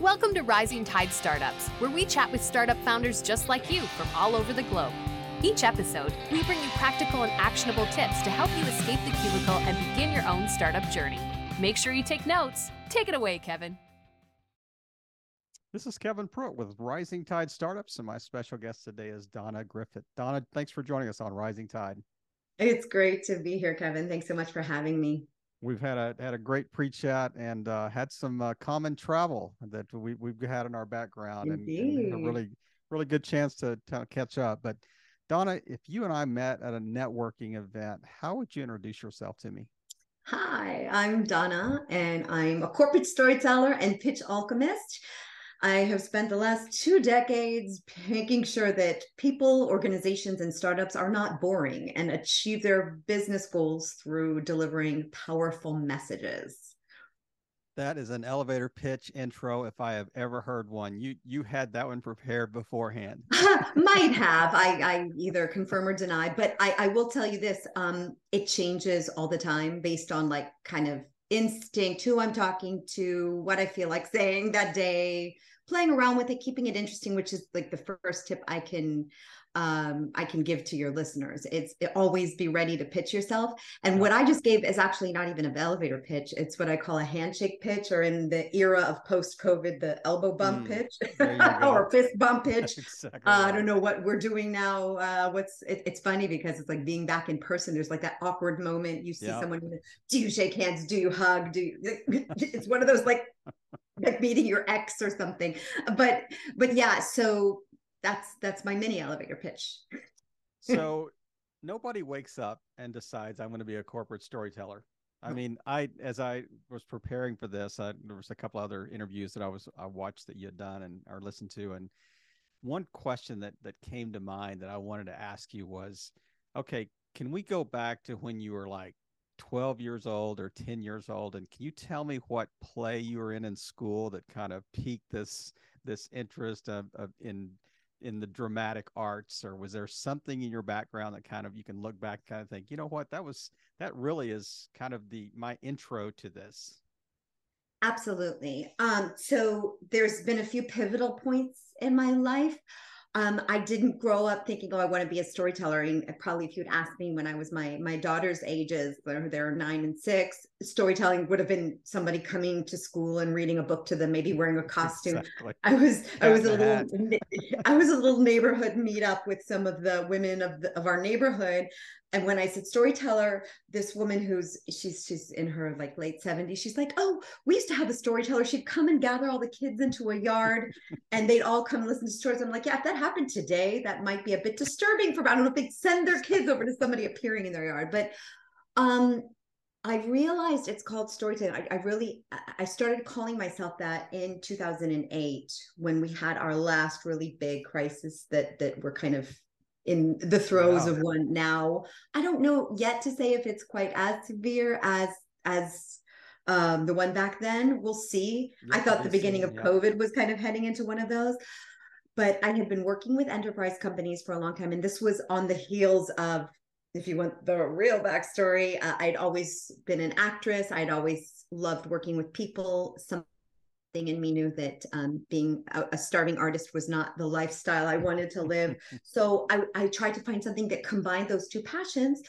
Welcome to Rising Tide Startups, where we chat with startup founders just like you from all over the globe. Each episode, we bring you practical and actionable tips to help you escape the cubicle and begin your own startup journey. Make sure you take notes. Take it away, Kevin. This is Kevin Pruitt with Rising Tide Startups, and my special guest today is Donna Griffith. Donna, thanks for joining us on Rising Tide. It's great to be here, Kevin. Thanks so much for having me we've had a had a great pre-chat and uh, had some uh, common travel that we we've had in our background and, and, a really really good chance to, to catch up. But Donna, if you and I met at a networking event, how would you introduce yourself to me? Hi, I'm Donna, and I'm a corporate storyteller and pitch alchemist. I have spent the last two decades making sure that people, organizations, and startups are not boring and achieve their business goals through delivering powerful messages. That is an elevator pitch intro if I have ever heard one. You you had that one prepared beforehand. Might have. I, I either confirm or deny, but I, I will tell you this. Um, it changes all the time based on like kind of instinct, who I'm talking to, what I feel like saying that day, playing around with it, keeping it interesting, which is like the first tip I can um, I can give to your listeners. It's it, always be ready to pitch yourself. And what I just gave is actually not even an elevator pitch. It's what I call a handshake pitch, or in the era of post COVID, the elbow bump mm, pitch or fist bump pitch. Exactly uh, right. I don't know what we're doing now. Uh, what's it, it's funny because it's like being back in person. There's like that awkward moment. You see yep. someone. Do you shake hands? Do you hug? Do you? it's one of those like like meeting your ex or something. But but yeah so that's that's my mini elevator pitch. So nobody wakes up and decides i'm going to be a corporate storyteller. I mean i as i was preparing for this I, there was a couple other interviews that i was i watched that you had done and or listened to and one question that that came to mind that i wanted to ask you was okay can we go back to when you were like 12 years old or 10 years old and can you tell me what play you were in in school that kind of piqued this this interest of, of in in the dramatic arts? Or was there something in your background that kind of you can look back kind of think you know what? That was that really is kind of the my intro to this. Absolutely. Um so there's been a few pivotal points in my life um, I didn't grow up thinking, oh, I want to be a storyteller. And probably if you'd asked me when I was my my daughter's ages, they're, they're nine and six, storytelling would have been somebody coming to school and reading a book to them, maybe wearing a costume. Exactly. I was I was a little I was a little neighborhood meetup with some of the women of the, of our neighborhood, and when I said storyteller, this woman who's she's she's in her like late 70s, she's like, Oh, we used to have a storyteller. She'd come and gather all the kids into a yard and they'd all come listen to stories. I'm like, Yeah, if that happened today, that might be a bit disturbing for I don't know if they'd send their kids over to somebody appearing in their yard. But um I realized it's called storytelling. I, I, really I started calling myself that in 2008 when we had our last really big crisis that that we're kind of in the throes wow. of one now. I don't know yet to say if it's quite as severe as as um, the one back then. We'll see. I thought the beginning seen, of yeah. COVID was kind of heading into one of those. But I had been working with enterprise companies for a long time, and this was on the heels of, if you want the real backstory, uh, I'd always been an actress. I'd always loved working with people. Some in me knew that um, being a, a, starving artist was not the lifestyle I wanted to live. so I, I tried to find something that combined those two passions.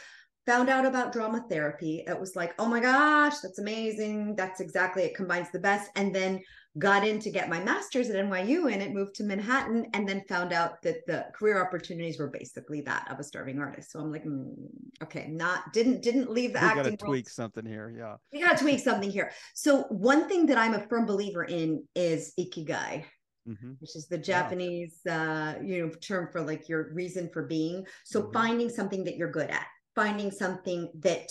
Found out about drama therapy. It was like, oh my gosh, that's amazing. That's exactly it combines the best. And then got in to get my master's at NYU and it moved to Manhattan and then found out that the career opportunities were basically that of a starving artist. So I'm like, mm, okay, not didn't didn't leave the we acting. Got to tweak something here, yeah. We got to tweak something here. So one thing that I'm a firm believer in is ikigai. Mm-hmm. Which is the Japanese, uh, you know, term for like your reason for being. So mm-hmm. finding something that you're good at, finding something that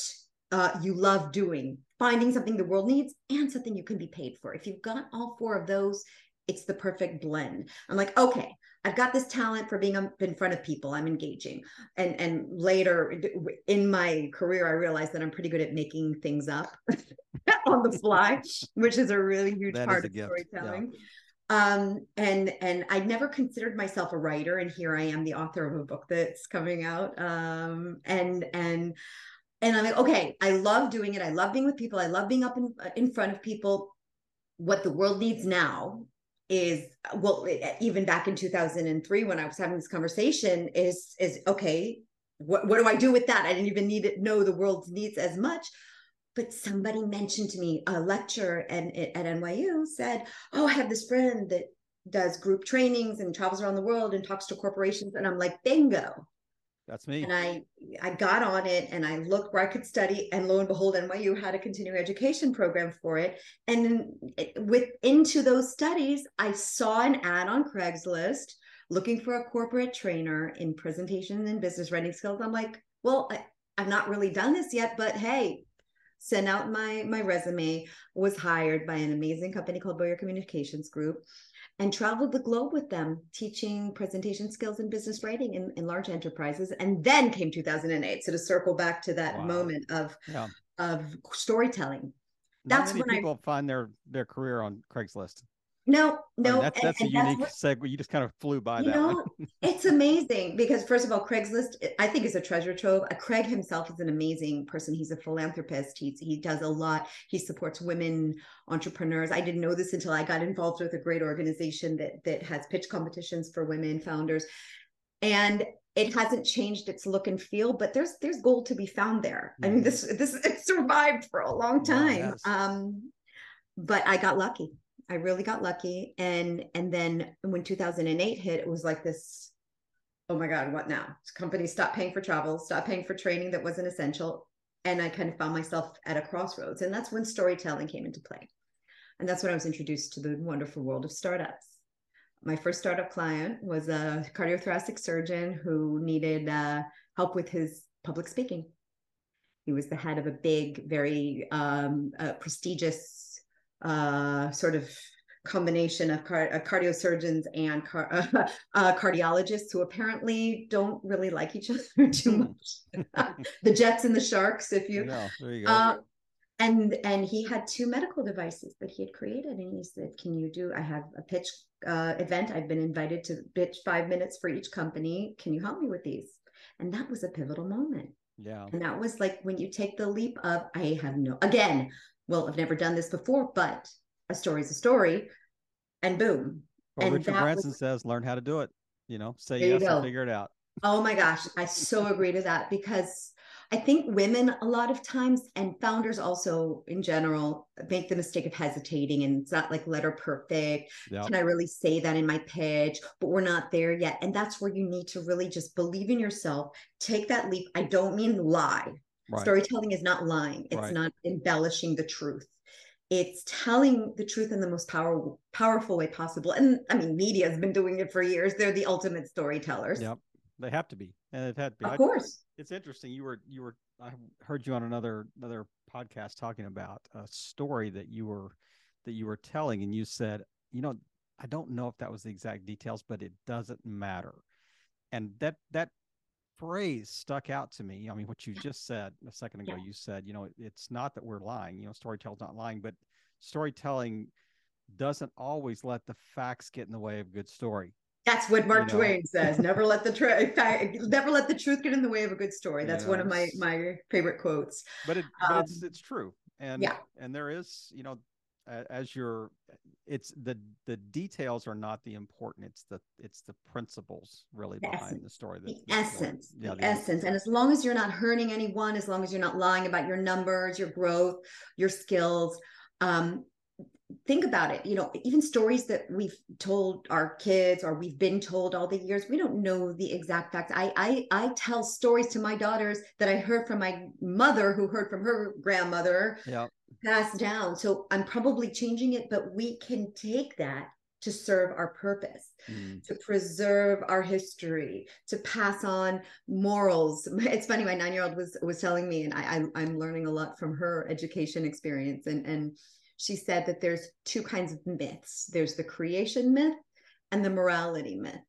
uh, you love doing, finding something the world needs and something you can be paid for. If you've got all four of those, it's the perfect blend. I'm like, okay, I've got this talent for being up in front of people. I'm engaging. And and later in my career, I realized that I'm pretty good at making things up on the fly, which is a really huge that part of storytelling. Yeah. Um, and and I never considered myself a writer, and here I am, the author of a book that's coming out. Um, and and and I'm like, okay, I love doing it. I love being with people. I love being up in, uh, in front of people. What the world needs now is well even back in 2003 when i was having this conversation is is okay what, what do i do with that i didn't even need know the world's needs as much but somebody mentioned to me a lecturer and at nyu said oh i have this friend that does group trainings and travels around the world and talks to corporations and i'm like bingo that's me. And I I got on it and I looked where I could study, and lo and behold, NYU had a continuing education program for it. And with into those studies, I saw an ad on Craigslist looking for a corporate trainer in presentation and business writing skills. I'm like, well, I, I've not really done this yet, but hey, sent out my my resume. Was hired by an amazing company called Boyer Communications Group and traveled the globe with them, teaching presentation skills and business writing in, in large enterprises. And then came 2008. So to circle back to that wow. moment of yeah. of storytelling. Not that's when people I, find their their career on Craigslist. No, no, that's that's and, a and unique segue. You just kind of flew by you that. Know, it's amazing because first of all, Craigslist I think is a treasure trove. Uh, Craig himself is an amazing person. He's a philanthropist. He he does a lot. He supports women entrepreneurs. I didn't know this until I got involved with a great organization that that has pitch competitions for women founders, and it hasn't changed its look and feel. But there's there's gold to be found there. Mm-hmm. I mean, this this it survived for a long time. yes. Um, but I got lucky I really got lucky. And and then when 2008 hit, it was like this, oh my God, what now? Companies stopped paying for travel, stopped paying for training that wasn't essential. And I kind of found myself at a crossroads. And that's when storytelling came into play. And that's when I was introduced to the wonderful world of startups. My first startup client was a cardiothoracic surgeon who needed uh, help with his public speaking. He was the head of a big, very um, uh, prestigious uh, sort of combination of car- uh, cardiosurgeons and car- uh, uh, cardiologists who apparently don't really like each other too much. the Jets and the Sharks, if you. Yeah, there you go. Uh, and and he had two medical devices that he had created, and he said, "Can you do? I have a pitch uh, event. I've been invited to pitch five minutes for each company. Can you help me with these?" And that was a pivotal moment. Yeah. And that was like when you take the leap of, I have no, again, well, I've never done this before, but a story is a story, and boom. Well, and Richard Branson was, says, learn how to do it. You know, say yes and figure it out. Oh my gosh, I so agree to that because I think women a lot of times and founders also in general make the mistake of hesitating and it's not like letter perfect. Yep. Can I really say that in my pitch? But we're not there yet. And that's where you need to really just believe in yourself, take that leap. I don't mean lie. Right. Storytelling is not lying. It's right. not embellishing the truth. It's telling the truth in the most power, powerful way possible. And I mean, media has been doing it for years. They're the ultimate storytellers. Yep. They have to be. And it had to be. Of I, course. It's interesting. You were you were I heard you on another another podcast talking about a story that you were that you were telling and you said, you know, I don't know if that was the exact details, but it doesn't matter. And that that phrase stuck out to me. I mean, what you just said a second ago, yeah. you said, you know, it's not that we're lying, you know, storytelling's not lying, but storytelling doesn't always let the facts get in the way of a good story. That's what Mark you know? Twain says. Never let the truth, never let the truth get in the way of a good story. That's one of my my favorite quotes. But, it, but um, it's it's true, and yeah, and there is, you know, as you're it's the the details are not the important it's the it's the principles really the behind essence. the story the, the essence story. yeah the, the essence and as long as you're not hurting anyone as long as you're not lying about your numbers your growth your skills um think about it you know even stories that we've told our kids or we've been told all the years we don't know the exact facts i i i tell stories to my daughters that i heard from my mother who heard from her grandmother yeah passed down. So I'm probably changing it, but we can take that to serve our purpose, mm. to preserve our history, to pass on morals. It's funny, my nine-year-old was was telling me, and I, I am learning a lot from her education experience, and and she said that there's two kinds of myths. There's the creation myth and the morality myth.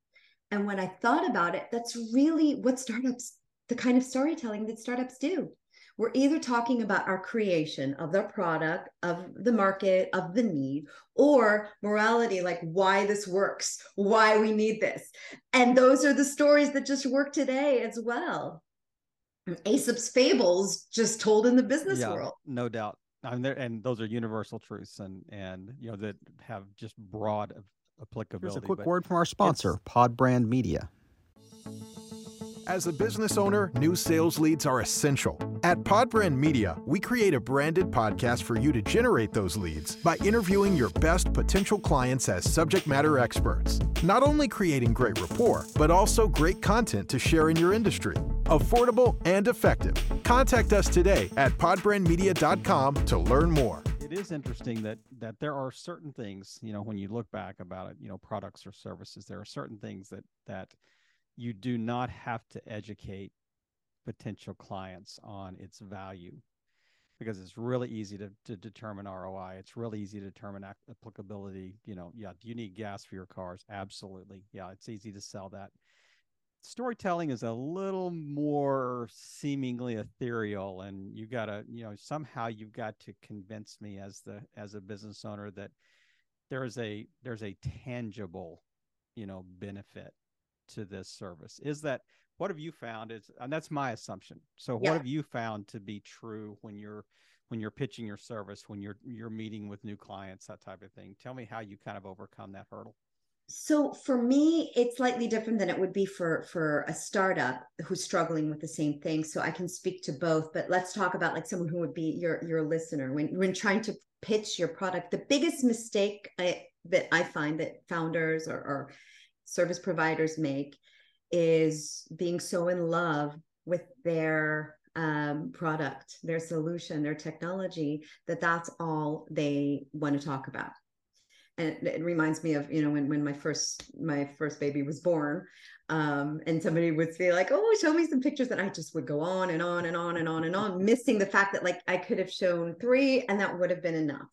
And when I thought about it, that's really what startups, the kind of storytelling that startups do we're either talking about our creation of the product, of the market, of the need, or morality, like why this works, why we need this. And those are the stories that just work today as well. Aesop's fables just told in the business yeah, world. No doubt. I mean, and those are universal truths and and you know that have just broad applicability. Here's a quick word from our sponsor, Pod Brand Media. As a business owner, new sales leads are essential. At Podbrand Media, we create a branded podcast for you to generate those leads by interviewing your best potential clients as subject matter experts. Not only creating great rapport, but also great content to share in your industry. Affordable and effective. Contact us today at podbrandmedia.com to learn more. it is interesting that that there are certain things you know when you look back about it you know products or services there are certain things that that you do not have to educate potential clients on its value because it's really easy to, to determine ROI. It's really easy to determine applicability. You know, yeah, do you need gas for your cars? Absolutely. Yeah, it's easy to sell that. Storytelling is a little more seemingly ethereal, and you gotta, you know, somehow you've got to convince me as the as a business owner that there's a there's a tangible, you know, benefit to this service is that what have you found is and that's my assumption so Yeah. what have you found to be true when you're when you're pitching your service when you're you're meeting with new clients that type of thing tell me how you kind of overcome that hurdle So for me, it's slightly different than it would be for for a startup who's struggling with the same thing. So I can speak to both, but let's talk about like someone who would be your your listener when when trying to pitch your product. The biggest mistake I, that I find that founders or, or service providers make is being so in love with their um, product, their solution, their technology that that's all they want to talk about. And it, reminds me of you know when when my first my first baby was born um and somebody would say like oh show me some pictures and i just would go on and on and on and on and on missing the fact that like i could have shown three and that would have been enough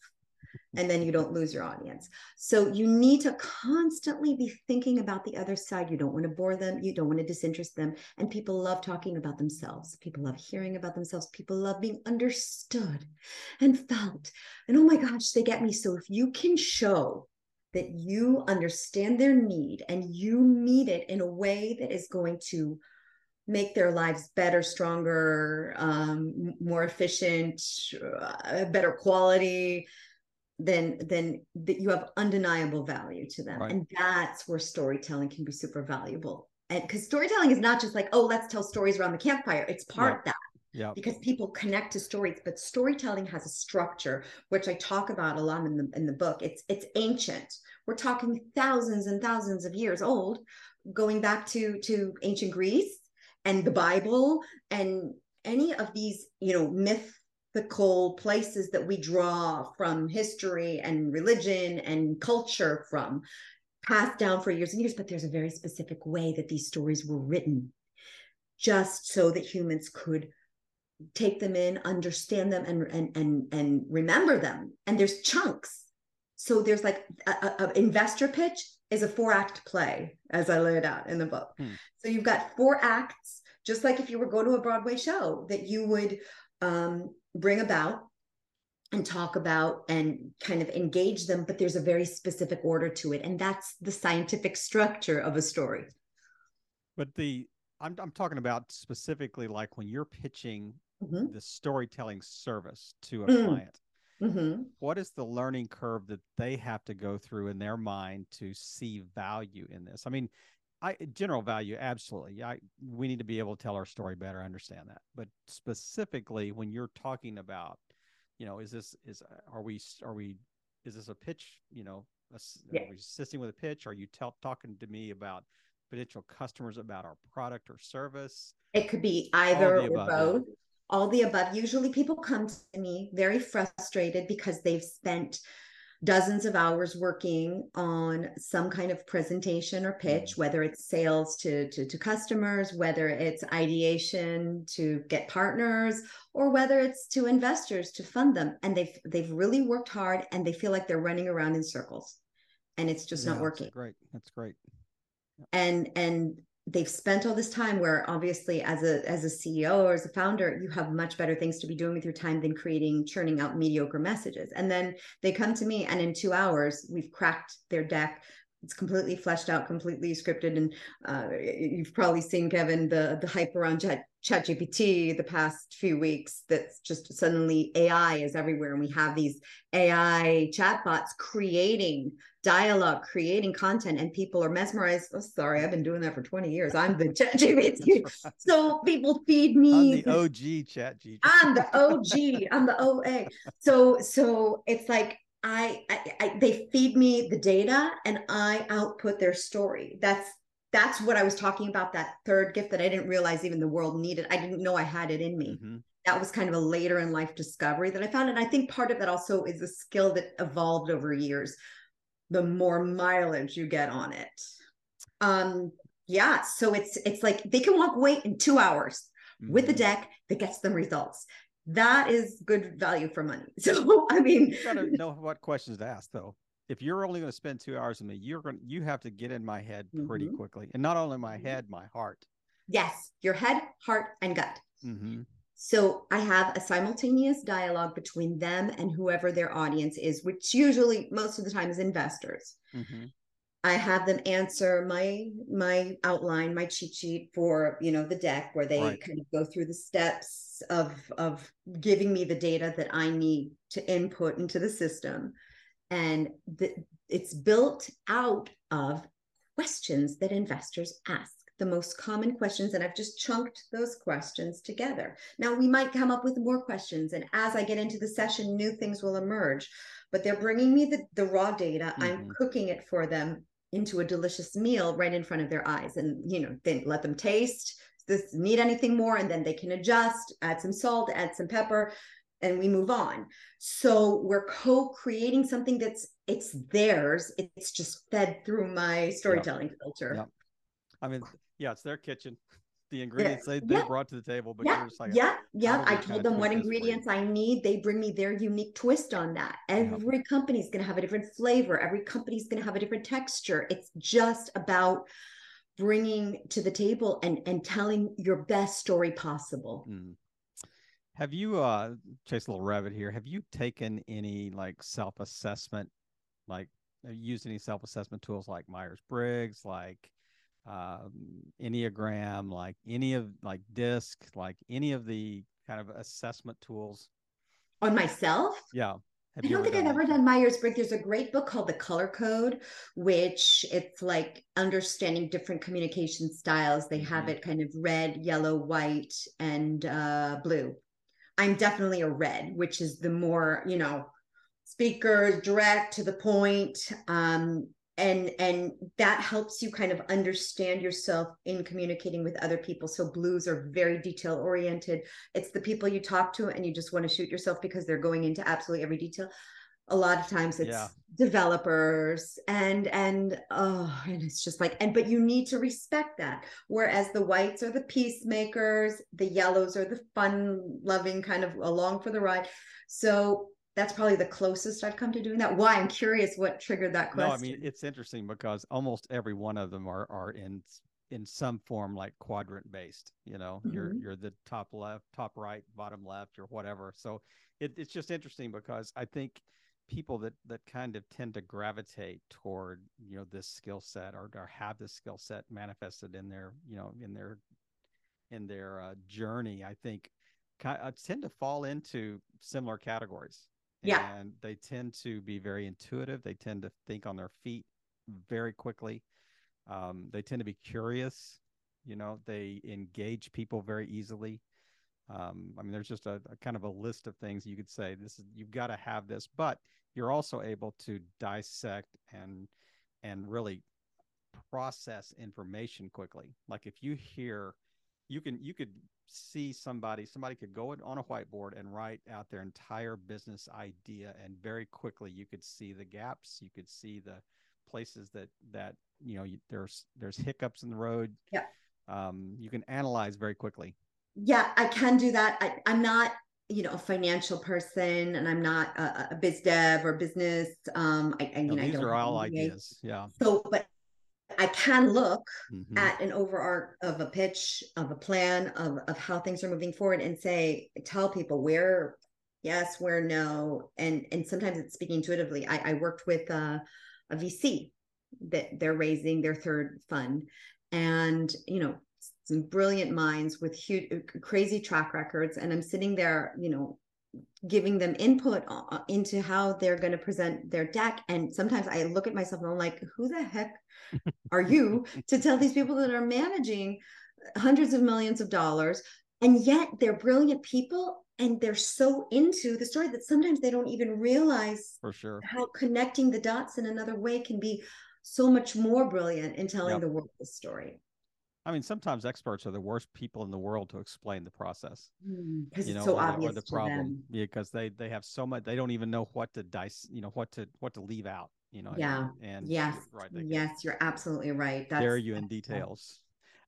and then you don't lose your audience. So you need to constantly be thinking about the other side. You don't want to bore them. You don't want to disinterest them. And people love talking about themselves. People love hearing about themselves. People love being understood and felt. And oh my gosh they get me. So if you can show that you understand their need and you meet it in a way that is going to make their lives better stronger um, more efficient uh, better quality then then that you have undeniable value to them. Right. and that's where storytelling can be super valuable. And because storytelling is not just like oh let's tell stories around the campfire. It's part Yeah. that yeah because people connect to stories but storytelling has a structure which i talk about a lot in the in the book. It's it's ancient. We're talking thousands and thousands of years old going back to to ancient greece and the bible and any of these you know mythical places that we draw from history and religion and culture from passed down for years and years but there's a very specific way that these stories were written just so that humans could take them in understand them and and and, and remember them. And there's chunks. So there's like a, a- a investor pitch is a four act play as i lay it out in the book. Hmm. so you've got four acts just like if you were going to a broadway show that you would um, bring about and talk about and kind of engage them but there's a very specific order to it and that's the scientific structure of a story but the i'm, I'm talking about specifically like when you're pitching Mhm. the storytelling service to a Mm. client Mhm. what is the learning curve that they have to go through in their mind to see value in this i mean i general value absolutely i we need to be able to tell our story better I understand that but specifically when you're talking about you know is this is uh, are we are we is this a pitch you know Yeah. are we assisting with a pitch are you tell, talking to me about potential customers about our product or service It could be either or above, both. All the above. Usually people come to me very frustrated because they've spent dozens of hours working on some kind of presentation or pitch, mm. whether it's sales to, to, to customers, whether it's ideation to get partners, or whether it's to investors to fund them. And they've they've really worked hard and they feel like they're running around in circles. And it's just Yeah, not that's working. great. That's great. And and they've spent all this time where obviously as a as a ceo or as a founder you have much better things to be doing with your time than creating churning out mediocre messages. And then they come to me and in two hours we've cracked their deck. It's completely fleshed out completely scripted. And uh, you've probably seen kevin the the hype around ChatGPT the past few weeks that's just suddenly AI is everywhere. And we have these AI chatbots creating dialogue, creating content, and people are mesmerized. Oh, sorry, I've been doing that for 20 years. I'm the ChatGPT. Right. So people feed me. I'm the OG chat GPT. I'm the OG. I'm the OA. So so it's like I, I, I they feed me the data and I output their story. That's that's what I was talking about. That third gift that I didn't realize even the world needed. I didn't know I had it in me. Mm-hmm that was kind of a later in life discovery that I found. And I think part of that also is a skill that evolved over years the more mileage you get on it. Um, yeah, so it's it's like they can walk away in two hours mm-hmm. with a deck that gets them results. That is good value for money. So I mean, you gotta know what questions to ask though. If you're only going to spend two hours with me, you're going you have to get in my head pretty mm-hmm. quickly, and not only my mm-hmm. head, my heart. Yes, your head, heart, and gut. Mm-hmm. So I have a simultaneous dialogue between them and whoever their audience is, which usually most of the time is investors. Mm-hmm. I have them answer my my outline, my cheat sheet for you know the deck where they right. kind of go through the steps of of giving me the data that I need to input into the system, and the, it's built out of questions that investors ask the most common questions and I've just chunked those questions together. Now we might come up with more questions and as I get into the session new things will emerge, but they're bringing me the, the raw data. Mm-hmm. I'm cooking it for them into a delicious meal right in front of their eyes and you know then let them taste this need anything more and then they can adjust add some salt add some pepper and we move on so we're co-creating something that's it's theirs it's just fed through my storytelling yep. filter yep. i mean yeah, it's their kitchen. The ingredients they, they yeah. brought to the table, but yeah, you're just like, yeah, yeah. I told them what ingredients I need. They bring me their unique twist on that. Every yeah. company is going to have a different flavor. Every company is going to have a different texture. It's just about bringing to the table and and telling your best story possible. Mm. Have you uh chase a little rabbit here? Have you taken any like self assessment, like used any self assessment tools like Myers Briggs, like um, Enneagram, like any of like DISC, like any of the kind of assessment tools? On myself? Yeah. Have I don't think I've ever done Myers Briggs. There's a great book called The Color Code, which it's like understanding different communication styles. They have mm-hmm. it kind of red, yellow, white, and uh, blue. I'm definitely a red, which is the more, you know, speaker, direct to the point. Um, and and that helps you kind of understand yourself in communicating with other people. So blues are very detail oriented. It's the people you talk to and you just want to shoot yourself because they're going into absolutely every detail. A lot of times it's yeah. developers and and oh and it's just like and but you need to respect that. Whereas the whites are the peacemakers the yellows are the fun loving kind of along for the ride. So that's probably the closest I've come to doing that. Why I'm curious what triggered that question. No, I mean it's interesting because almost every one of them are are in in some form like quadrant based. You know, mm-hmm. you're you're the top left, top right, bottom left, or whatever. So it, it's just interesting because I think people that that kind of tend to gravitate toward you know this skill set or, or have this skill set manifested in their you know in their in their uh, journey, I think uh, tend to fall into similar categories yeah. And they tend to be very intuitive. They tend to think on their feet very quickly. Um, they tend to be curious. You know, they engage people very easily. Um, I mean, there's just a, a, kind of a list of things you could say. This is you've got to have this, but you're also able to dissect and and really process information quickly. Like if you hear, you can you could see somebody somebody could go on a whiteboard and write out their entire business idea and very quickly you could see the gaps you could see the places that that you know you, there's there's hiccups in the road. Yeah. Um, you can analyze very quickly. Yeah i can do that. I, i'm not you know a financial person and i'm not a, a biz dev or business um i, I mean no, these I are all ideas yeah. So but I can look mm-hmm. at an overart of a pitch, of a plan, of, of how things are moving forward and say, tell people where yes, where no. And and sometimes it's speaking intuitively. I, I worked with a, a VC that they're raising their third fund. And, you know, some brilliant minds with huge crazy track records. And I'm sitting there, you know, giving them input uh, into how they're going to present their deck. And sometimes i look at myself and i'm like who the heck are you to tell these people that are managing hundreds of millions of dollars? And yet they're brilliant people and they're so into the story that sometimes they don't even realize for sure. how connecting the dots in another way can be so much more brilliant in telling yep. the world the story I mean, sometimes experts are the worst people in the world to explain the process. Because mm, you know, so or, obvious or the problem. Them. Because they they have so much they don't even know what to dice, you know, what to what to leave out, you know. Yeah. And, and yes. Right. Yes, you're absolutely right. That's dare you in details.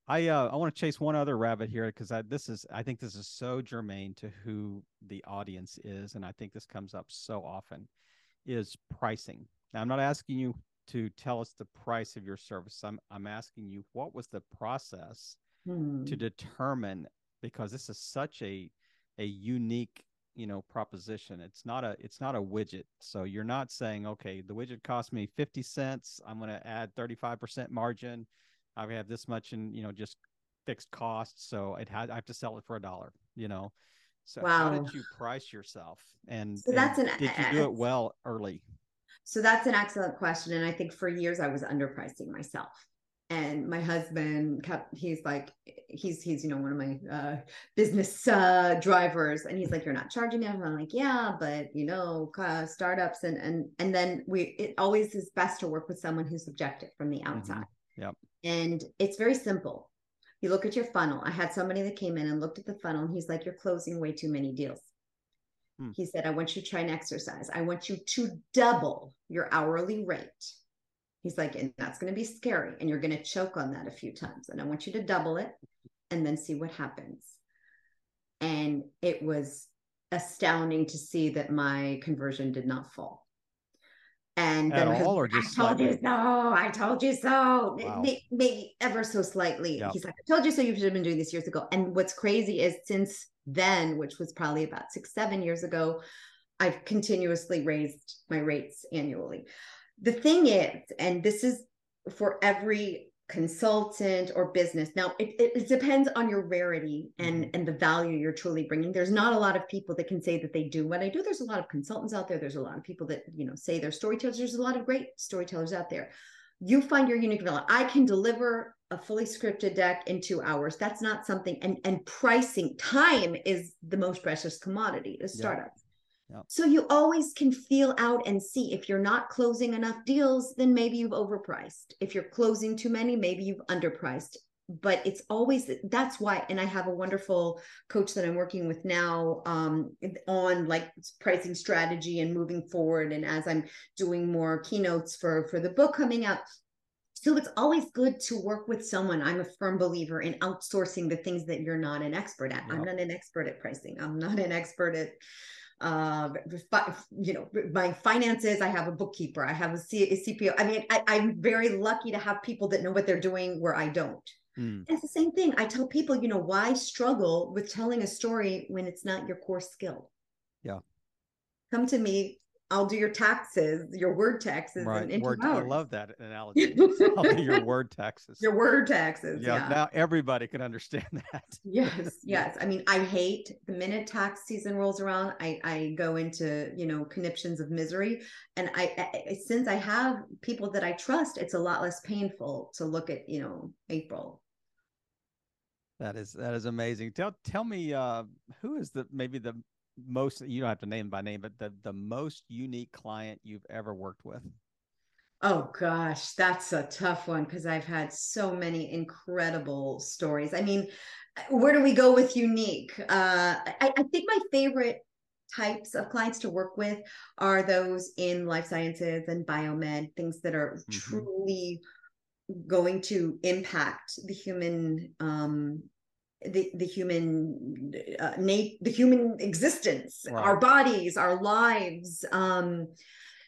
I uh I want to chase one other rabbit here because I this is I think this is so germane to who the audience is, and I think this comes up so often, is pricing. Now I'm not asking you to tell us the price of your service. I'm I'm asking you what was the process hmm. to determine because this is such a a unique you know proposition it's not a it's not a widget so you're not saying okay the widget cost me 50 cents i'm going to add 35% margin i have this much in you know just fixed costs so it had i have to sell it for a dollar you know so wow. how did you price yourself and, so that's and an did you do it well early so that's an excellent question. And I think for years I was underpricing myself. And my husband kept, he's like, he's, he's, you know, one of my uh, business uh, drivers. And he's like, you're not charging enough. I'm like, yeah, but you know, uh, startups. And, and, and then we, it always is best to work with someone who's objective from the mm-hmm. outside. Mm-hmm. Yep. And it's very simple. You look at your funnel. I had somebody that came in and looked at the funnel and he's like, you're closing way too many deals. Hmm. He said, I want you to try an exercise. I want you to double your hourly rate. He's like, and that's going to be scary. And you're going to choke on that a few times. And I want you to double it and then see what happens. And it was astounding to see that my conversion did not fall. And At then all, or just I told slightly? you so. I told you so. Wow. Maybe, maybe ever so slightly. Yep. He's like, I told you so. You should have been doing this years ago. And what's crazy is since then, which was probably about six, seven years ago, I've continuously raised my rates annually. The thing is, and this is for every consultant or business now it, it, depends on your rarity and mm-hmm. and the value you're truly bringing. There's not a lot of people that can say that they do. What i do there's a lot of consultants out there. There's a lot of people that you know say they're storytellers. There's a lot of great storytellers out there you find your unique value i can deliver a fully scripted deck in two hours that's not something and and pricing time is the most precious commodity to startups yeah. So you always can feel out and see if you're not closing enough deals, then maybe you've overpriced. If you're closing too many, maybe you've underpriced. But it's always that's why, and I have a wonderful coach that I'm working with now um, on like pricing strategy and moving forward. And as I'm doing more keynotes for for the book coming out, so it's always good to work with someone. I'm a firm believer in outsourcing the things that you're not an expert at. I'm not an expert at pricing. I'm not an expert at uh, you know, my finances. I have a bookkeeper. I have a, C- a CPO. I mean, I, am very lucky to have people that know what they're doing where I don't. Mm. It's the same thing. I tell people, you know, why struggle with telling a story when it's not your core skill? Yeah. Come to me, I'll do your taxes, your word taxes. Right. In, word, I love that analogy. I'll do your word taxes. Your word taxes. Yeah, yeah, Now everybody can understand that. yes. Yes. I mean, I hate the minute tax season rolls around. I, I go into, you know, conniptions of misery. And I, I, since I have people that I trust, it's a lot less painful to look at, you know, April. That is that is amazing. Tell tell me uh who is the maybe the most you don't have to name by name, but the the most unique client you've ever worked with? Oh gosh, that's a tough one because I've had so many incredible stories. I mean, where do we go with unique? Uh, I, I think my favorite types of clients to work with are those in life sciences and biomed, things that are mm-hmm. truly going to impact the human um, the the human uh, nat- the human existence wow. our bodies our lives um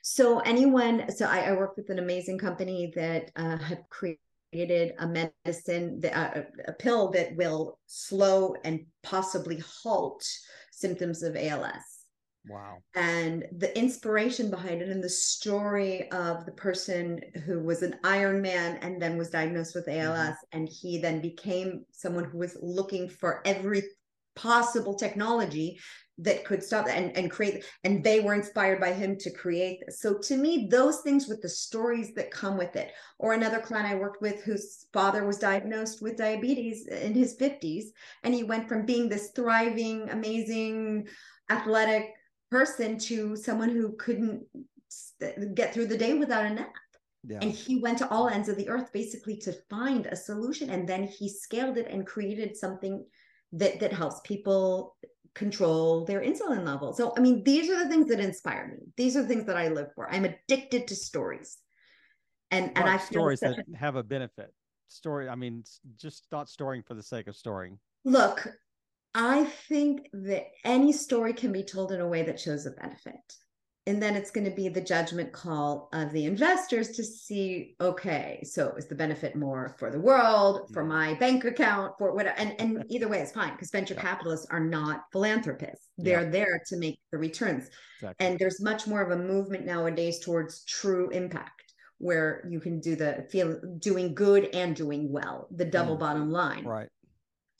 so anyone so I, I work with an amazing company that uh, have created a medicine that, uh, a pill that will slow and possibly halt symptoms of als Wow. And the inspiration behind it and the story of the person who was an Iron Man and then was diagnosed with ALS. Mm-hmm. And he then became someone who was looking for every possible technology that could stop and, and create and they were inspired by him to create this so to me those things with the stories that come with it or another client i worked with whose father was diagnosed with diabetes in his 50s and he went from being this thriving amazing athletic person to someone who couldn't get through the day without a nap yeah. And he went to all ends of the earth basically to find a solution. And then he scaled it and created something that that helps people control their insulin level. So, I mean, these are the things that inspire me. These are the things that I live for. I'm addicted to stories. And and I stories that have a benefit. Story, I mean, just not storing for the sake of storing. Look, I think that any story can be told in a way that shows a benefit and then it's going to be the judgment call of the investors to see okay so is the benefit more for the world for my bank account for what and, and either way it's fine because venture yeah. capitalists are not philanthropists they're yeah. there to make the returns exactly. and there's much more of a movement nowadays towards true impact where you can do the feel doing good and doing well the double mm. bottom line right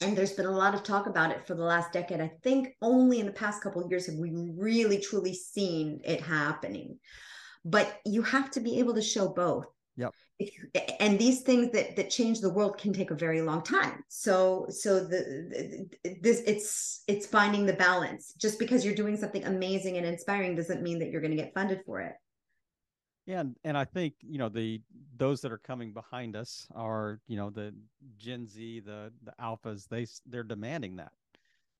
and there's been a lot of talk about it for the last decade. I think only in the past couple of years have we really truly seen it happening. But you have to be able to show both. Yep. If, and these things that that change the world can take a very long time. So so the, the this it's it's finding the balance. Just because you're doing something amazing and inspiring doesn't mean that you're going to get funded for it yeah, and, and I think you know the those that are coming behind us are you know the Gen Z, the the alphas. They they're demanding that.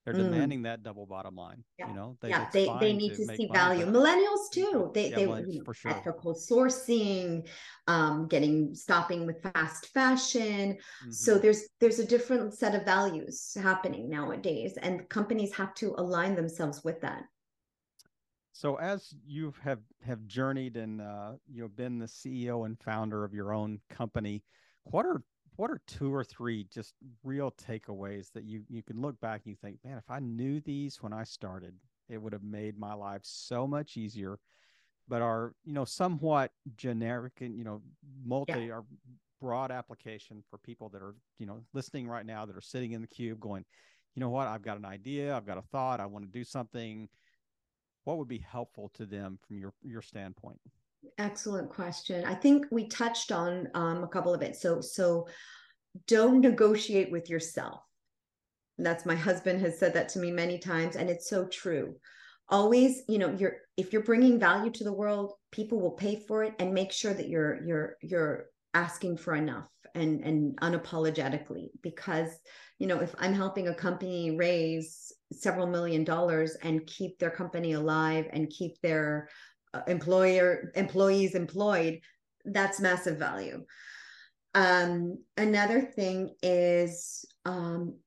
They're mm. demanding that double bottom line. Yeah. You know, they, yeah, they they need to, to see value. Millennials too. They yeah, they you know, for sure. ethical sourcing, um, getting stopping with fast fashion. Mm-hmm. So there's there's a different set of values happening nowadays, and companies have to align themselves with that. So as you have have journeyed and uh, you know been the CEO and founder of your own company, what are what are two or three just real takeaways that you you can look back and you think, man, if I knew these when I started, it would have made my life so much easier. But are you know somewhat generic and you know multi yeah. or broad application for people that are you know listening right now that are sitting in the cube going, you know what, I've got an idea, I've got a thought, I want to do something what would be helpful to them from your your standpoint? Excellent question. I think we touched on um, a couple of it. So so don't negotiate with yourself. That's my husband has said that to me many times and it's so true. Always you know you're if you're bringing value to the world people will pay for it and make sure that you're you're you're asking for enough and and unapologetically. Because you know if i'm helping a company raise several million dollars and keep their company alive and keep their uh, employer employees employed that's massive value. Um, another thing is um,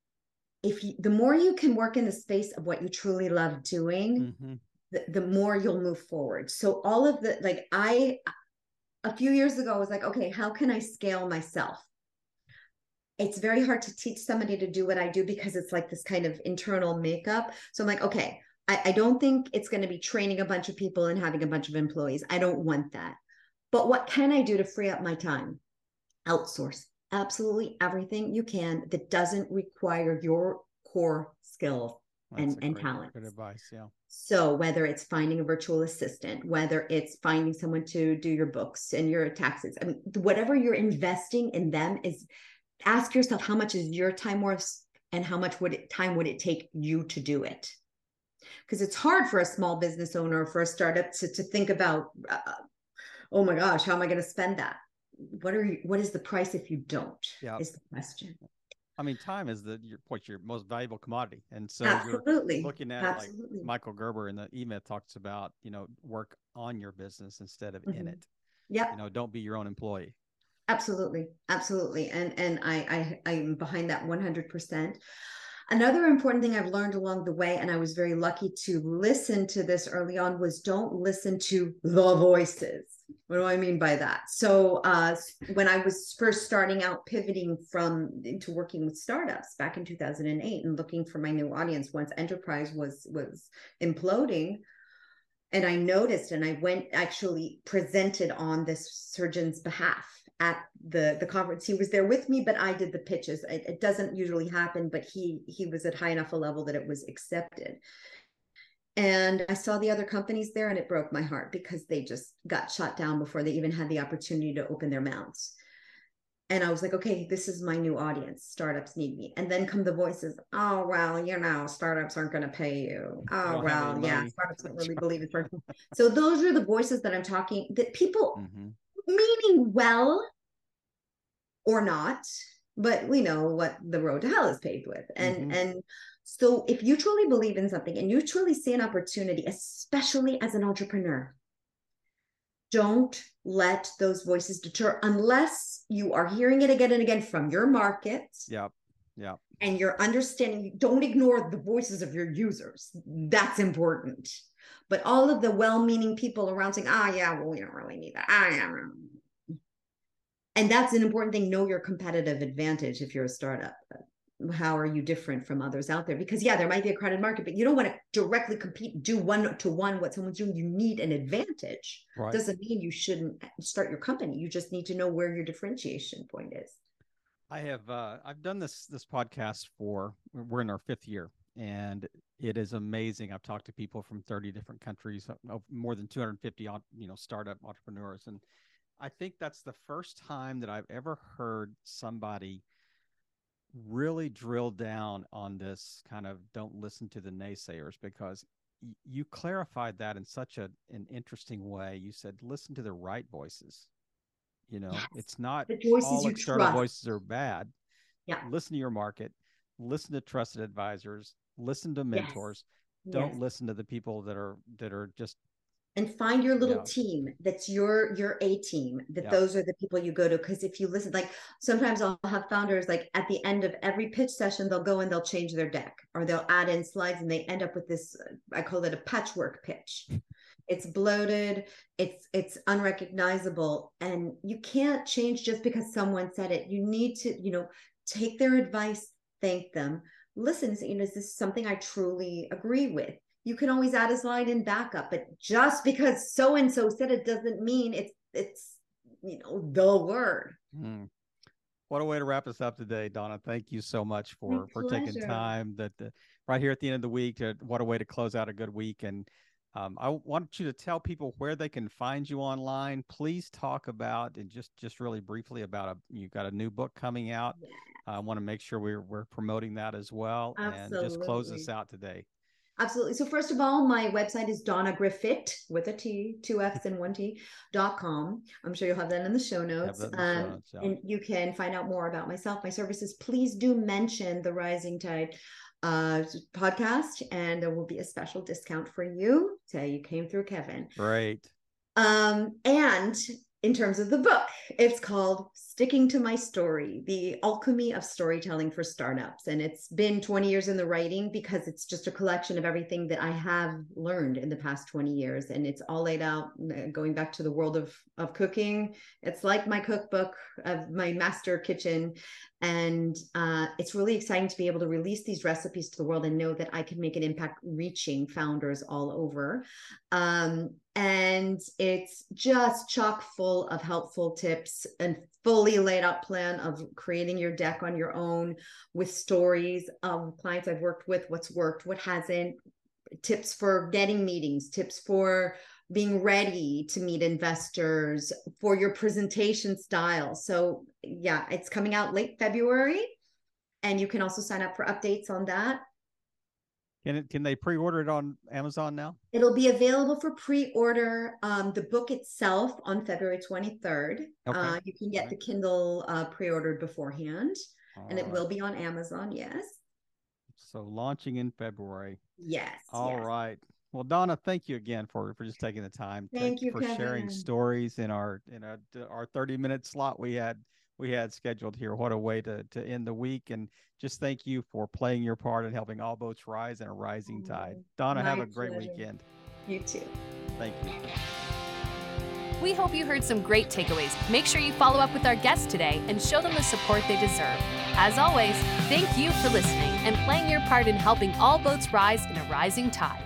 if you, the more you can work in the space of what you truly love doing mm-hmm. the, the more you'll move forward. So all of the like i a few years ago I was like okay how can i scale myself it's very hard to teach somebody to do what I do because it's like this kind of internal makeup. So I'm like, okay, I, I don't think it's going to be training a bunch of people and having a bunch of employees. I don't want that. But what can I do to free up my time? Outsource absolutely everything you can that doesn't require your core skills and, and talent. Good advice. Yeah. So whether it's finding a virtual assistant, whether it's finding someone to do your books and your taxes, I mean, whatever you're investing in them is ask yourself how much is your time worth and how much would it time would it take you to do it because it's hard for a small business owner or for a startup to, to think about uh, oh my gosh how am i going to spend that what are you what is the price if you don't yeah is the question I mean, time is the your your most valuable commodity, and so Absolutely. you're looking at Absolutely. like Michael Gerber in the E-Myth talks about you know work on your business instead of mm-hmm. in it. Yeah, you know, don't be your own employee absolutely absolutely and and i i i'm behind that 100% another important thing i've learned along the way and i was very lucky to listen to this early on was don't listen to the voices. What do i mean by that? So uh, when i was first starting out pivoting from into working with startups back in 2008 and looking for my new audience once enterprise was was imploding and i noticed and i went actually presented on this surgeon's behalf at the the conference. He was there with me, but I did the pitches. It, it doesn't usually happen, but he he was at high enough a level that it was accepted. And I saw the other companies there, and it broke my heart because they just got shot down before they even had the opportunity to open their mouths and I was like, okay, this is my new audience. Startups need me. And then come the voices, oh, well, you know, startups aren't going to pay you. Oh, well, yeah, startups don't really believe it. so those are the voices that I'm talking that people mm-hmm. Meaning well or not, but we know what the road to hell is paved with. And mm-hmm. and so if you truly believe in something and you truly see an opportunity, especially as an entrepreneur, don't let those voices deter unless you are hearing it again and again from your market. Yep. Yep. And you're understanding, don't ignore the voices of your users. That's important. But all of the well meaning people around saying, ah, yeah, well, we don't really need that. Ah, yeah. And that's an important thing. Know your competitive advantage if you're a startup how are you different from others out there because yeah there might be a crowded market but you don't want to directly compete do one to one what someone's doing you need an advantage right. doesn't mean you shouldn't start your company you just need to know where your differentiation point is i have uh i've done this this podcast for we're in our fifth year and it is amazing i've talked to people from 30 different countries more than 250 you know startup entrepreneurs and i think that's the first time that i've ever heard somebody really drill down on this kind of don't listen to the naysayers because y- you clarified that in such a, an interesting way. You said listen to the right voices. You know, yes. it's not all external trust. voices are bad. Yeah. Listen to your market, listen to trusted advisors, listen to mentors. Yes. Don't yes. listen to the people that are that are just and find your little yeah. team that's your your a team that yeah. those are the people you go to because if you listen like sometimes i'll have founders like at the end of every pitch session they'll go and they'll change their deck or they'll add in slides and they end up with this uh, i call it a patchwork pitch it's bloated it's it's unrecognizable and you can't change just because someone said it you need to you know take their advice thank them listen you know is this something i truly agree with? You can always add a slide in backup but just because so and so said it doesn't mean it's it's you know the word. Mm. what a way to wrap us up today donna. Thank you so much for for taking time that the, right here at the end of the week uh, what a way to close out a good week and um, I want you to tell people where they can find you online. Please talk about and just just really briefly about a you've got a new book coming out. Yeah. I want to make sure we're we're promoting that as well. Absolutely. And just close us out today. Absolutely. So first of all, my website is Donna Griffit with a T, two F's and one T dot com. I'm sure you'll have that in the show notes. The um, show notes yeah. And you can find out more about myself, my services. Please do mention the Rising Tide uh, podcast, and there will be a special discount for you. Say you came through Kevin. Right. Um, and in terms of the book. It's called Sticking to My Story The Alchemy of Storytelling for Startups. And it's been 20 years in the writing because it's just a collection of everything that I have learned in the past 20 years. And it's all laid out uh, going back to the world of, of cooking. It's like my cookbook of my master kitchen. And uh, it's really exciting to be able to release these recipes to the world and know that I can make an impact reaching founders all over. Um, and it's just chock full of helpful tips and fully laid out plan of creating your deck on your own with stories of clients I've worked with, what's worked, what hasn't, tips for getting meetings, tips for being ready to meet investors for your presentation style. So, yeah, it's coming out late February. And you can also sign up for updates on that. Can it, can they pre-order it on Amazon now? It'll be available for pre-order. Um, the book itself on February 23rd. Okay. Uh, you can get the Kindle uh, pre-ordered beforehand, All and it right. will be on Amazon. Yes. So launching in February. Yes. All yes. right. Well, Donna, thank you again for for just taking the time. Thank you for Kevin. sharing stories in our in a, our thirty minute slot we had we had scheduled here. What a way to to end the week! And just thank you for playing your part in helping all boats rise in a rising tide. Mm-hmm. Donna, My have a great pleasure. weekend. You too. Thank you. We hope you heard some great takeaways. Make sure you follow up with our guests today and show them the support they deserve. As always, thank you for listening and playing your part in helping all boats rise in a rising tide.